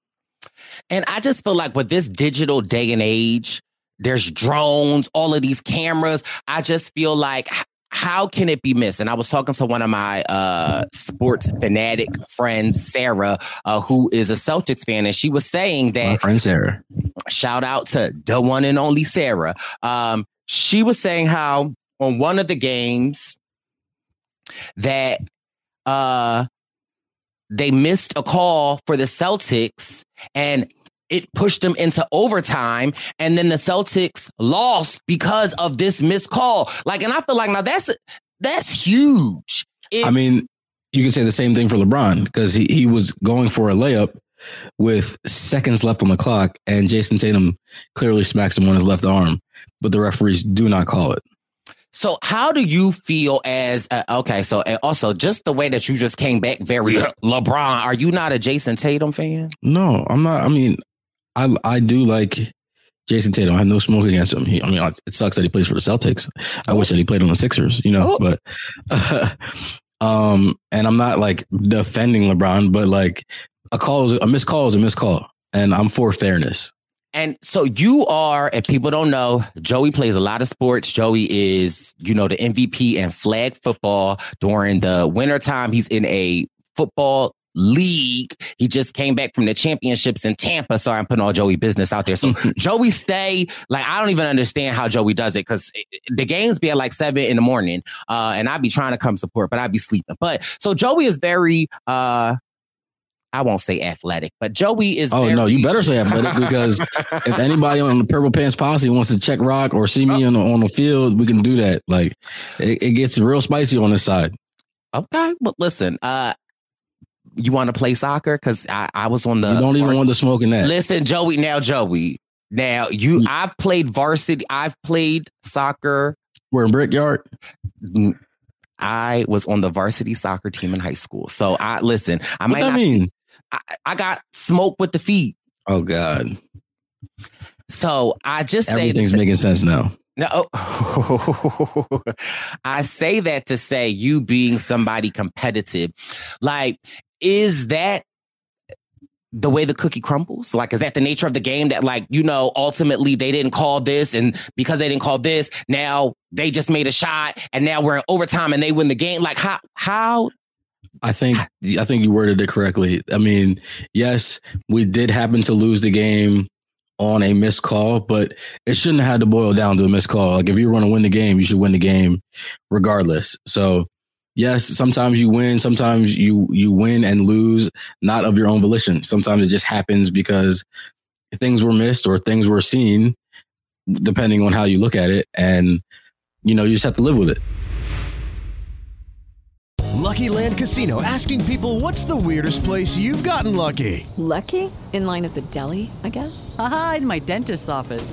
And I just feel like with this digital day and age, there's drones, all of these cameras. I just feel like how can it be missed? And I was talking to one of my uh, sports fanatic friends, Sarah, uh, who is a Celtics fan, and she was saying that. My friend Sarah. shout out to the one and only Sarah. Um, she was saying how on one of the games that uh they missed a call for the Celtics and it pushed them into overtime and then the Celtics lost because of this missed call. Like and I feel like now that's that's huge. If- I mean, you can say the same thing for LeBron because he, he was going for a layup with seconds left on the clock, and Jayson Tatum clearly smacks him on his left arm, but the referees do not call it. So how do you feel as uh, okay? So and also just the way that you just came back very LeBron. Are you not a Jayson Tatum fan? No, I'm not. I mean, I I do like Jayson Tatum. I have no smoke against him. He, I mean, it sucks that he plays for the Celtics. I wish that he played on the Sixers, you know. Oh. But um, and I'm not like defending LeBron, but like a call is a missed call is a missed call, and I'm for fairness. And so you are, if people don't know, Joey plays a lot of sports. Joey is, you know, the MVP in flag football during the wintertime. He's in a football league. He just came back from the championships in Tampa. Sorry, I'm putting all Joey business out there. So Joey stay, like, I don't even understand how Joey does it because the games be at like seven in the morning. Uh, and I'd be trying to come support, but I'd be sleeping. But so Joey is very uh I won't say athletic, but Joey is. Oh very, no, you better say athletic because if anybody on the Purple Pants Posse wants to check rock or see me on the on the field, we can do that. Like it, it gets real spicy on this side. Okay, but listen, uh, you want to play soccer? Because I, I was on the. You don't even vars- want smoke in that. Listen, Joey. Now, Joey. Now you, I've played varsity. I've played soccer. We're in Brickyard. Mm, I was on the varsity soccer team in high school. So I listen. I What might not. mean? I, I got smoke with the feet. Oh God, So I just say everything's making sense now. No, I say that to say you being somebody competitive, like, is that the way the cookie crumbles? Like, is that the nature of the game that, like, you know, ultimately they didn't call this, and because they didn't call this, now they just made a shot, and now we're in overtime and they win the game? Like, how, how, I think I think you worded it correctly. I mean, yes, we did happen to lose the game on a missed call, but it shouldn't have had to boil down to a missed call. Like if you were going to win the game, you should win the game regardless. So, yes, sometimes you win, sometimes you you win and lose not of your own volition. Sometimes it just happens because things were missed or things were seen depending on how you look at it and you know, you just have to live with it. Lucky Land Casino asking people what's the weirdest place you've gotten lucky? Lucky? In line at the deli, I guess? Aha, in my dentist's office.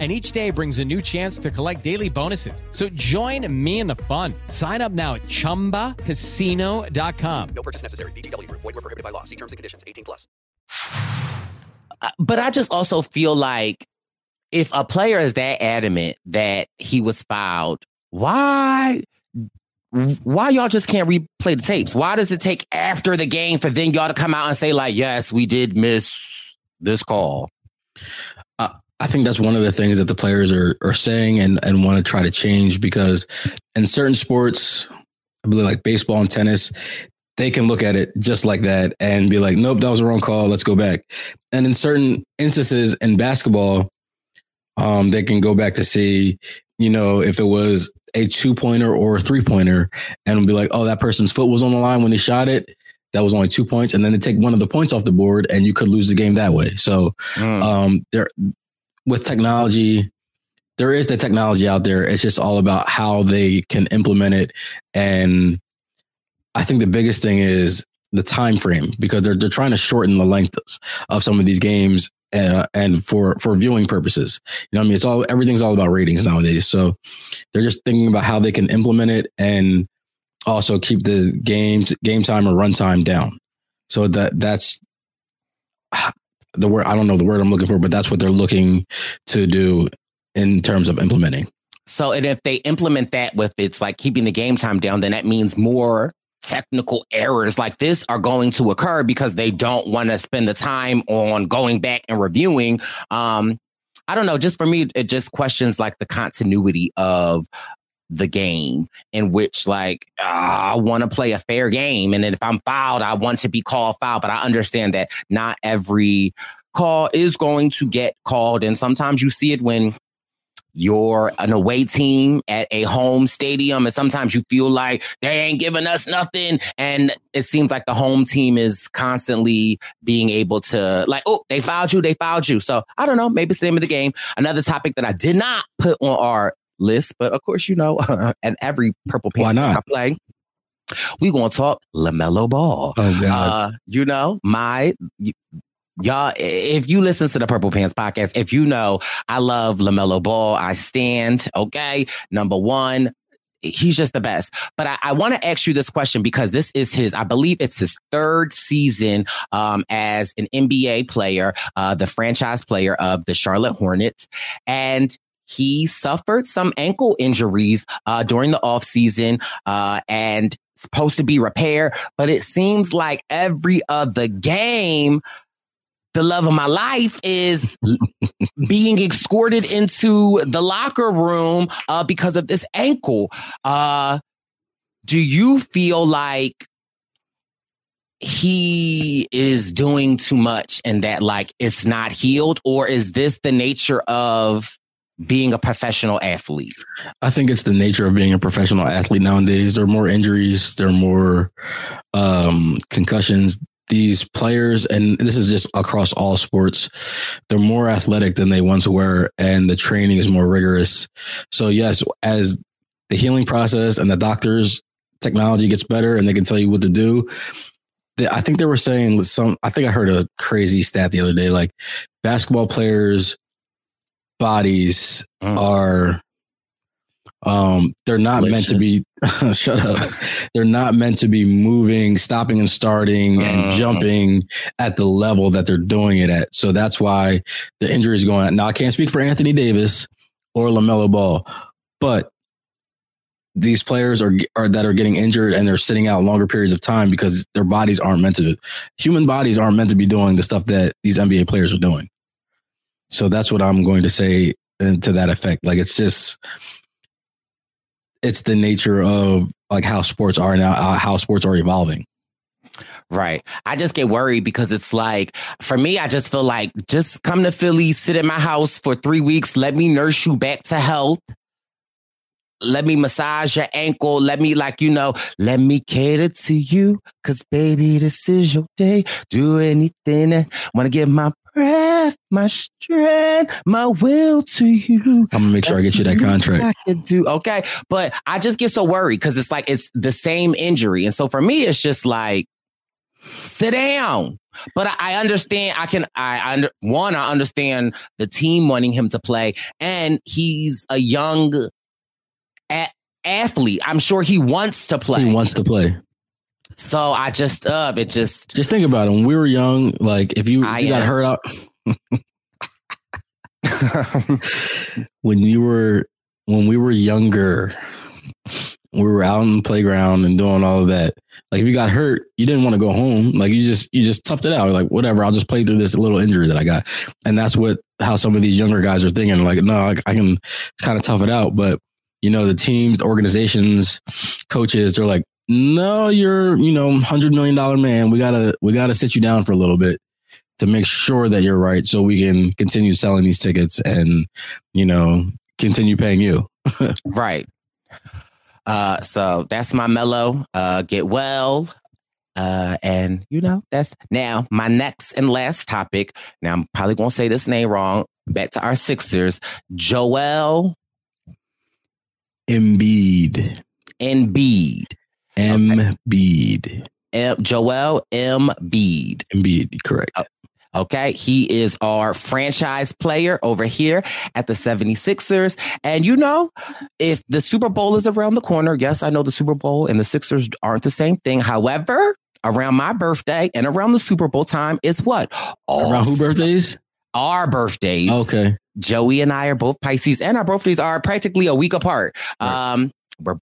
And each day brings a new chance to collect daily bonuses. So join me in the fun. Sign up now at chumbacasino.com. No purchase necessary. VGW Group. Void were prohibited by law. See terms and conditions. 18 plus. Uh, but I just also feel like if a player is that adamant that he was fouled, why why y'all just can't replay the tapes? Why does it take after the game for then y'all to come out and say like, yes, we did miss this call? I think that's one of the things that the players are are saying and and want to try to change because in certain sports, I believe like baseball and tennis, they can look at it just like that and be like, nope, that was a wrong call. Let's go back. And in certain instances in basketball, um, they can go back to see, you know, if it was a two pointer or a three pointer and be like, oh, that person's foot was on the line when they shot it. That was only two points. And then they take one of the points off the board and you could lose the game that way. So um, there, with technology, there is the technology out there. It's just all about how they can implement it. And I think the biggest thing is the time frame because they're they're trying to shorten the length of some of these games uh, and for for viewing purposes. You know, I mean, it's all everything's all about ratings nowadays. So they're just thinking about how they can implement it and also keep the games game time or runtime down. So that that's the word I don't know the word I'm looking for, but that's what they're looking to do in terms of implementing. So, and if they implement that with it's like keeping the game time down, then that means more technical errors like this are going to occur because they don't want to spend the time on going back and reviewing. Um, I don't know. Just for me, it just questions like the continuity of the game in which like uh, I want to play a fair game and then if I'm fouled I want to be called foul. But I understand that not every call is going to get called and sometimes you see it when you're an away team at a home stadium and sometimes you feel like they ain't giving us nothing and it seems like the home team is constantly being able to like oh they fouled you they fouled you. So I don't know maybe it's the name of the game. Another topic that I did not put on our list, but of course, you know, and every purple pants I play, we gonna talk Lamelo Ball. Oh God, uh, you know my. Y- Y'all, if you listen to the Purple Pants podcast, if you know I love LaMelo Ball, I stand, okay? Number one, he's just the best. But I, I want to ask you this question because this is his, I believe it's his third season um, as an NBA player, uh, the franchise player of the Charlotte Hornets. And he suffered some ankle injuries uh, during the offseason uh, and supposed to be repaired. But it seems like every other game, the love of my life is being escorted into the locker room uh, because of this ankle. Uh, do you feel like he is doing too much and that like it's not healed, or is this the nature of being a professional athlete? I think it's the nature of being a professional athlete nowadays. There are more injuries, there are more um, concussions. These players, and this is just across all sports, they're more athletic than they once were, and the training is more rigorous. So, yes, as the healing process and the doctors' technology gets better and they can tell you what to do, I think they were saying some, I think I heard a crazy stat the other day like basketball players bodies mm. are um they're not Delicious. meant to be shut up they're not meant to be moving stopping and starting and uh. jumping at the level that they're doing it at so that's why the injury is going on now i can't speak for anthony davis or lamelo ball but these players are, are that are getting injured and they're sitting out longer periods of time because their bodies aren't meant to human bodies aren't meant to be doing the stuff that these nba players are doing so that's what I'm going to say to that effect. Like it's just it's the nature of like how sports are now, uh, how sports are evolving. Right. I just get worried because it's like, for me, I just feel like just come to Philly, sit in my house for three weeks, let me nurse you back to health. Let me massage your ankle. Let me, like, you know, let me cater to you. Cause baby, this is your day. Do anything. To give my breath, my strength, my will to you. I'm gonna make sure I get you that contract. I can do okay, but I just get so worried because it's like it's the same injury, and so for me, it's just like sit down. But I, I understand. I can. I under one. I understand the team wanting him to play, and he's a young a- athlete. I'm sure he wants to play. He wants to play. So I just uh it just just think about it. When we were young, like if you, you got hurt out when you were when we were younger, we were out in the playground and doing all of that. Like if you got hurt, you didn't want to go home. Like you just you just toughed it out. Like whatever, I'll just play through this little injury that I got. And that's what how some of these younger guys are thinking. Like no, I, I can kind of tough it out. But you know the teams, the organizations, coaches, they're like, no, you're, you know, hundred million dollar man. We gotta, we gotta sit you down for a little bit to make sure that you're right, so we can continue selling these tickets and, you know, continue paying you. right. Uh, so that's my mellow. Uh, get well. Uh, and you know, that's now my next and last topic. Now I'm probably gonna say this name wrong. Back to our Sixers, Joel Embiid. Embiid. Embiid. M- Joel Embiid. Embiid, correct. Okay, he is our franchise player over here at the 76ers. And you know, if the Super Bowl is around the corner, yes, I know the Super Bowl and the Sixers aren't the same thing. However, around my birthday and around the Super Bowl time is what? All around who birthdays? Our birthdays. Okay. Joey and I are both Pisces, and our birthdays are practically a week apart. Right. Um, we're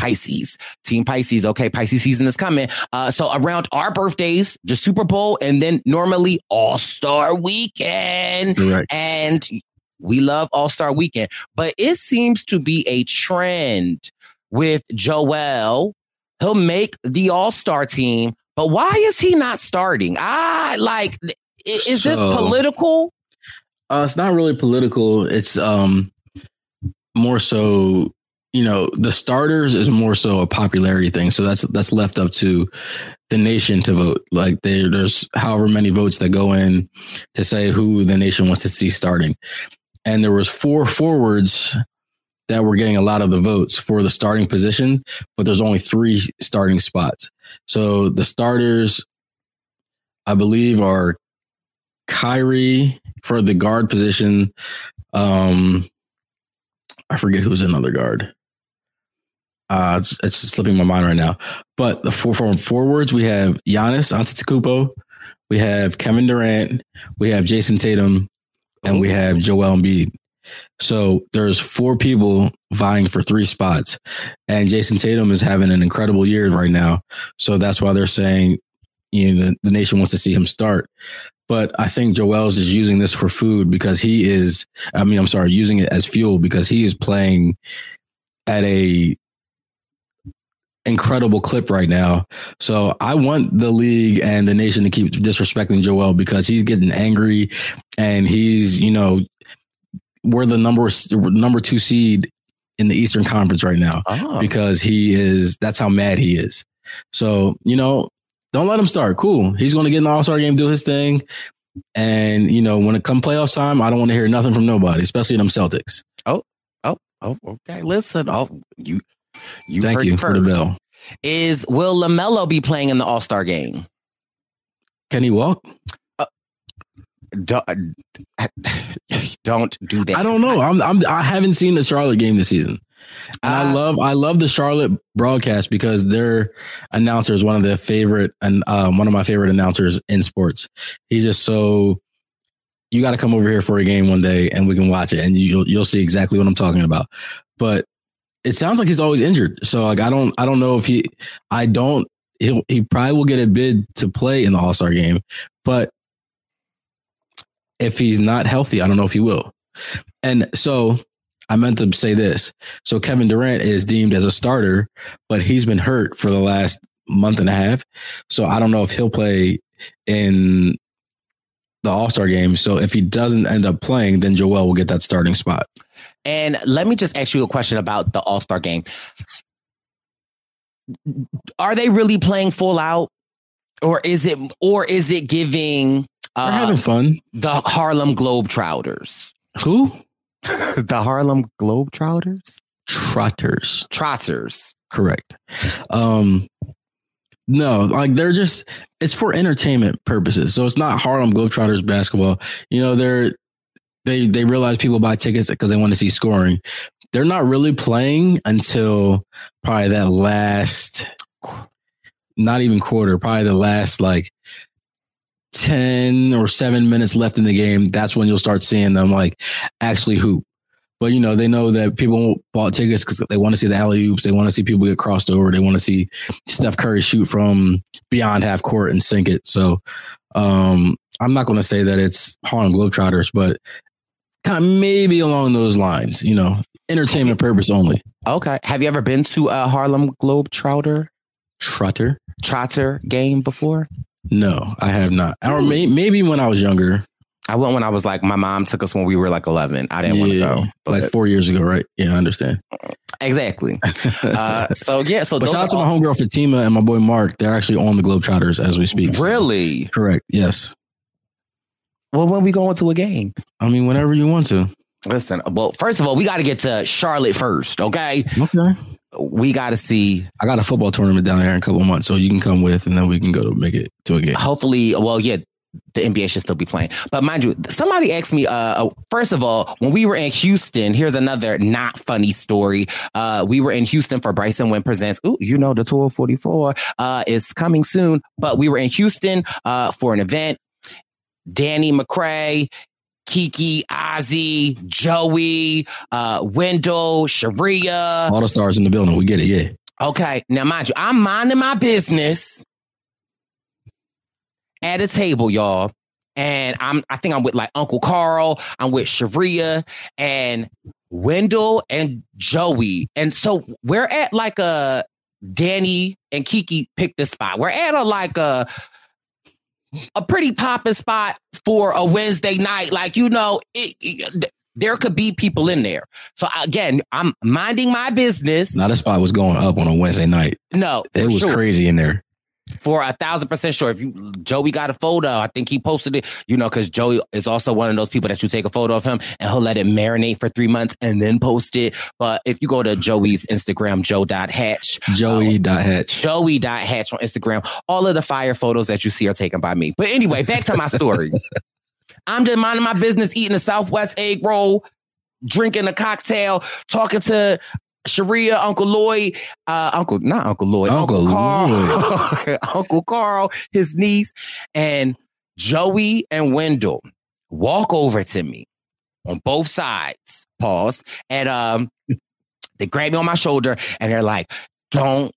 Pisces, Team Pisces. Okay, Pisces season is coming. Uh, so around our birthdays, the Super Bowl, and then normally All Star Weekend. And we love All Star Weekend, but it seems to be a trend with Joel. He'll make the All Star team, but why is he not starting? Ah, like, is so, this political? Uh, it's not really political. It's um more so you know, the starters is more so a popularity thing. So that's that's left up to the nation to vote. Like there, there's however many votes that go in to say who the nation wants to see starting. And there was four forwards that were getting a lot of the votes for the starting position, but there's only three starting spots. So the starters, I believe, are Kyrie for the guard position. Um, I forget who's another guard. Uh, it's, it's slipping my mind right now. But the four from forwards, we have Giannis Antetokounmpo, we have Kevin Durant, we have Jayson Tatum, and we have Joel Embiid. So there's four people vying for three spots, and Jayson Tatum is having an incredible year right now. So that's why they're saying, you know, the, the nation wants to see him start. But I think Joel's is using this for food because he is. I mean, I'm sorry, using it as fuel because he is playing at a incredible clip right now. So I want the league and the nation to keep disrespecting Joel because he's getting angry and he's, you know, we're the number number two seed in the Eastern Conference right now Oh. because he is. That's how mad he is. So you know, don't let him start. Cool. He's going to get an All Star game, do his thing, and you know, when it come playoffs time, I don't want to hear nothing from nobody, especially them Celtics. Oh, oh, oh. Okay, listen. Oh, you, you. Thank you for the bell. Is will Lamelo be playing in the All Star game? Can he walk? Uh, don't, uh, don't do that. I don't know. I'm, I'm I haven't seen the Charlotte game this season. And I uh, love I love the Charlotte broadcast because their announcer is one of the favorite and um, one of my favorite announcers in sports. He's just so you got to come over here for a game one day and we can watch it and you'll you'll see exactly what I'm talking about. But it sounds like he's always injured. So like I don't I don't know if he I don't he he probably will get a bid to play in the All Star game, but if he's not healthy, I don't know if he will. And so I meant to say this. So Kevin Durant is deemed as a starter, but he's been hurt for the last month and a half. So I don't know if he'll play in the All Star game. So if he doesn't end up playing, then Joel will get that starting spot. And let me just ask you a question about the All Star game. Are they really playing full out, or is it, or is it giving? Uh, They're having fun. The Harlem Globetrotters. Who? the Harlem Globetrotters. Trotters. Trotters. Correct. Um no, like they're just it's for entertainment purposes. So it's not Harlem Globetrotters basketball. You know, they're they they realize people buy tickets because they want to see scoring. They're not really playing until probably that last not even quarter, probably the last like 10 or 7 minutes left in the game. That's when you'll start seeing them like actually hoop. But you know, they know that people bought tickets because they want to see the alley oops. They want to see people get crossed over. They want to see Steph Curry shoot from beyond half court and sink it. So um, I'm not going to say that it's Harlem Globetrotters, but kind of maybe along those lines. You know, entertainment purpose only. Okay. Have you ever been to a Harlem Globetrotter? Trotter? Trotter game before? No, I have not. Or may, maybe when I was younger. I went when I was like, my mom took us when we were like 11. I didn't want to Yeah, go. like four years ago, right? Yeah, I understand. Exactly. uh, so yeah, so but shout out to are my homegirl Fatima and my boy Mark. They're actually on the Globetrotters as we speak. Really? Correct. Yes. Well, when we going to a game? I mean, whenever you want to. Listen, well, first of all, we got to get to Charlotte first, okay? Okay. We got to see. I got a football tournament down there in a couple of months, so you can come with, and then we can go to make it to a game. Hopefully, well, yeah, the NBA should still be playing. But mind you, somebody asked me, uh, uh, first of all, when we were in Houston, here's another not funny story. Uh, we were in Houston for Bryce and Win Presents. Ooh, you know, the Tour 44 uh, is coming soon. But we were in Houston uh, for an event. Danny McCray, Kiki, Ozzy, Joey, uh, Wendell, Sharia. All the stars in the building. We get it. Yeah. Okay, now mind you, I'm minding my business at a table, y'all. And I'm I think I'm with like Uncle Carl, I'm with Sharia and Wendell and Joey. And so we're at like a Danny and Kiki picked this spot. We're at a like a a pretty popping spot for a Wednesday night. Like, you know, it, it- there could be people in there. So again, I'm minding my business. Now that spot was going up on a Wednesday night. No, It was sure. crazy in there. For a thousand percent sure. If you Joey got a photo, I think he posted it, you know, because Joey is also one of those people that you take a photo of him and he'll let it marinate for three months and then post it. But if you go to Joey's Instagram, joe.hatch, Joey.hatch. Um, Joey.hatch on Instagram, all of the fire photos that you see are taken by me. But anyway, back to my story. I'm just minding my business, eating a Southwest egg roll, drinking a cocktail, talking to Sharia, Uncle Lloyd, uh, Uncle not Uncle Lloyd, Uncle Carl, Uncle Carl, his niece, and Joey and Wendell walk over to me on both sides. Pause. And um, they grab me on my shoulder and they're like, "Don't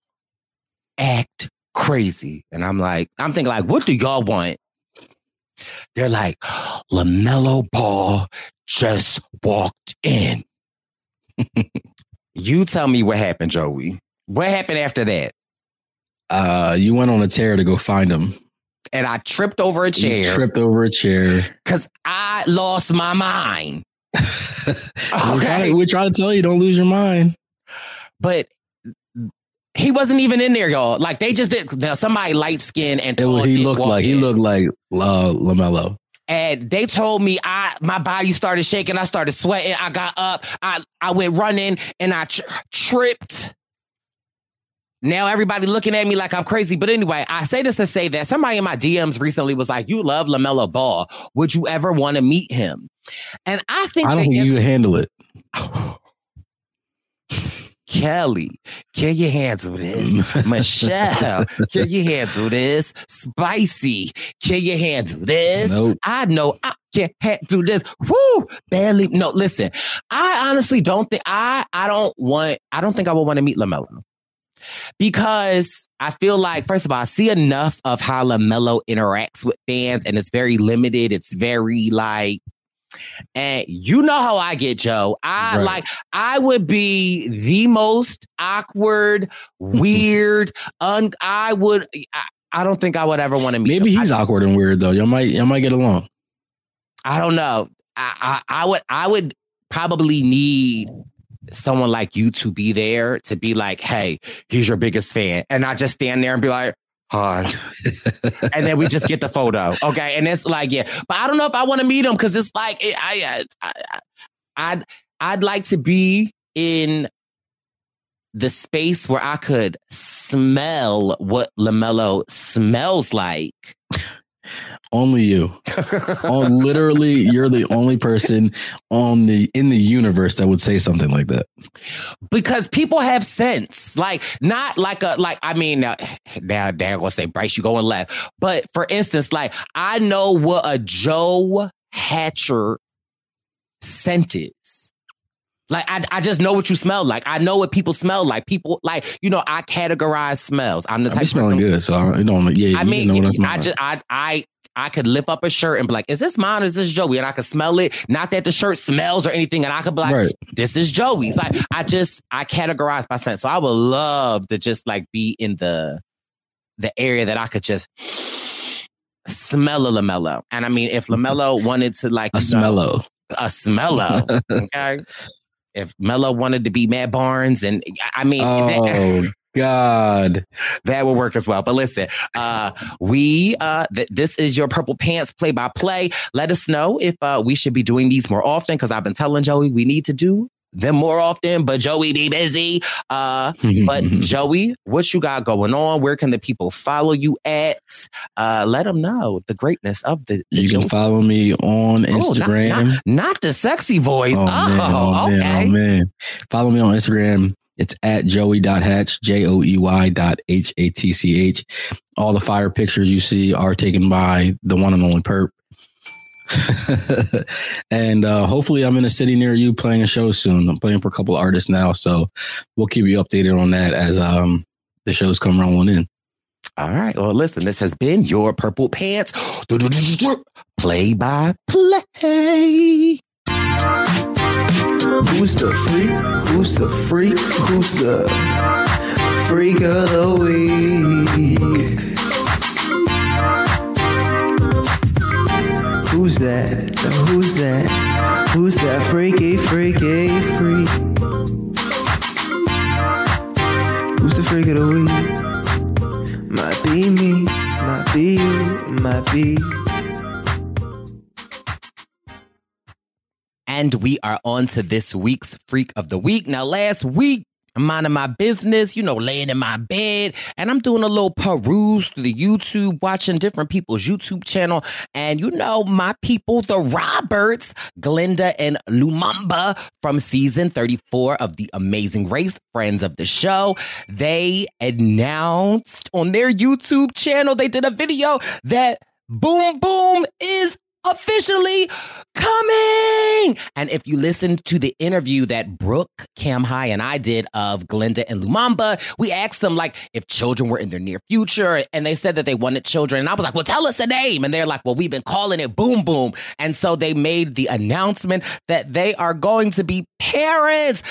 act crazy." And I'm like, I'm thinking like, what do y'all want? They're like, LaMelo Ball just walked in. you tell me what happened, Joey. What happened after that? Uh, you went on a tear to go find him. And I tripped over a You chair tripped over a chair. because I lost my mind. We're, trying to, we're trying to tell you, don't lose your mind. But he wasn't even in there, y'all. Like they just did. Now somebody light skinned and It, tall was- he looked like he looked like uh, Lamelo. And they told me I my body started shaking. I started sweating. I got up. I I went running and I tr- tripped. Now everybody looking at me like I'm crazy. But anyway, I say this to say that somebody in my DMs recently was like, "You love Lamelo Ball. Would you ever want to meet him?" And I think I don't think you handle it. Kelly, can you handle this? Michelle, can you handle this? Spicy, can you handle this? Nope. I know I can't handle this. Woo! Barely. No, listen. I honestly don't think I I don't want I don't think I would want to meet LaMelo. Because I feel like, first of all, I see enough of how LaMelo interacts with fans, and it's very limited. It's very like and you know how I get, Joe. I Right. like I would be the most awkward, weird, un I would I, I don't think I would ever want to meet Maybe him. he's awkward and weird though. Y'all might y'all might get along. I don't know. I, I I would I would probably need someone like you to be there to be like, hey, he's your biggest fan. And I just stand there and be like, hi. and then we just get the photo. Okay. And it's like, yeah. But I don't know if I want to meet him because it's like I, I, I I'd I'd like to be in the space where I could smell what LaMelo smells like. Only you. on literally, you're the only person on the in the universe that would say something like that. because people have sense. Like not like a like I mean now now they're gonna say Bryce, you going left. But for instance, like I know what a Joe Hatcher scent is. Like I, I just know what you smell like. I know what people smell like. People like you know I categorize smells. I'm the type I'm smelling good, so I don't. Yeah, I you mean, know what I, smell I like. just I I I could lift up a shirt and be like, "Is this mine? Or is this Joey?" And I could smell it. Not that the shirt smells or anything, and I could be like, Right. "This is Joey's." Like I just I categorize by scent. So I would love to just like be in the the area that I could just smell a Lamelo. And I mean, if mm-hmm. Lamelo wanted to like a know, smello. a smello, okay. If Mello wanted to be Matt Barnes, and I mean, that- Oh God. that will work as well. But listen, uh, we uh, th- this is your Purple Pants play by play. Let us know if uh, we should be doing these more often because I've been telling Joey we need to do them more often. But Joey be busy. Uh, but Joey, what you got going on? Where can the people follow you at? Uh, let them know the greatness of the. the You can Joey- follow me on Oh, not- Instagram. not, not the sexy voice. Oh, Oh, man, oh, okay. man, oh, man. Follow me on Instagram. It's at joey.hatch, J O E Y dot H A T C H. All the fire pictures you see are taken by the one and only Perp. and uh, hopefully, I'm in a city near you playing a show soon. I'm playing for a couple artists now, so we'll keep you updated on that as um, the shows come rolling in. All right. Well, listen, this has been your Purple Pants play by play. Who's the freak? Who's the freak? Who's the freak of the week? Who's that? Who's that? Who's that freaky, freaky, freak? Who's the freak of the week? Might be me, might be you, might be. And we are on to this week's Freak of the Week. Now, last week, I'm minding my business, you know, laying in my bed, and I'm doing a little peruse through the YouTube, watching different people's YouTube channel. And you know, my people, the Roberts, Glenda and Lumumba from season 34 of The Amazing Race, friends of the show, they announced on their YouTube channel, they did a video that Boom Boom is officially coming. And if you listen to the interview that Brooke, Cam High, and I did of Glenda and Lumumba, we asked them like if children were in their near future, and they said that they wanted children. And I was like, well, tell us a name. And they're like, well, we've been calling it Boom Boom. And so they made the announcement that they are going to be parents.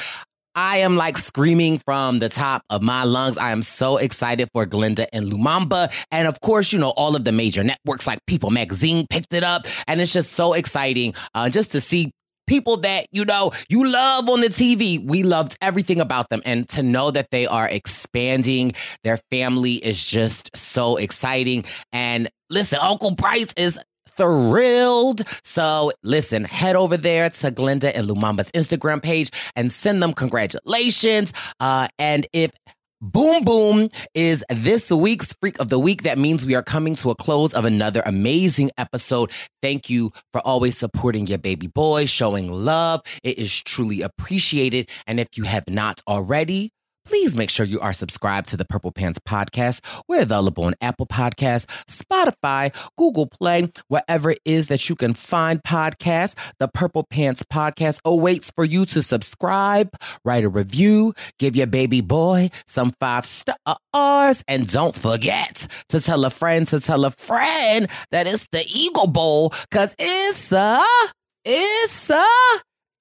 I am like screaming from the top of my lungs. I am so excited for Glenda and Lumumba. And of course, you know, all of the major networks like People Magazine picked it up. And it's just so exciting uh, just to see people that, you know, you love on the TV. We loved everything about them. And to know that they are expanding their family is just so exciting. And listen, Uncle Bryce is thrilled. So listen, head over there to Glenda and Lumumba's Instagram page and send them congratulations. Uh, and if Boom Boom is this week's Freak of the Week. That means we are coming to a close of another amazing episode. Thank you for always supporting your baby boy, showing love. It is truly appreciated. And if you have not already, please make sure you are subscribed to the Purple Pants Podcast. We're available on Apple Podcasts, Spotify, Google Play, wherever it is that you can find podcasts. The Purple Pants Podcast awaits for you to subscribe, write a review, give your baby boy some five stars, and don't forget to tell a friend to tell a friend that it's the Eagle Bowl, because it's a, it's a,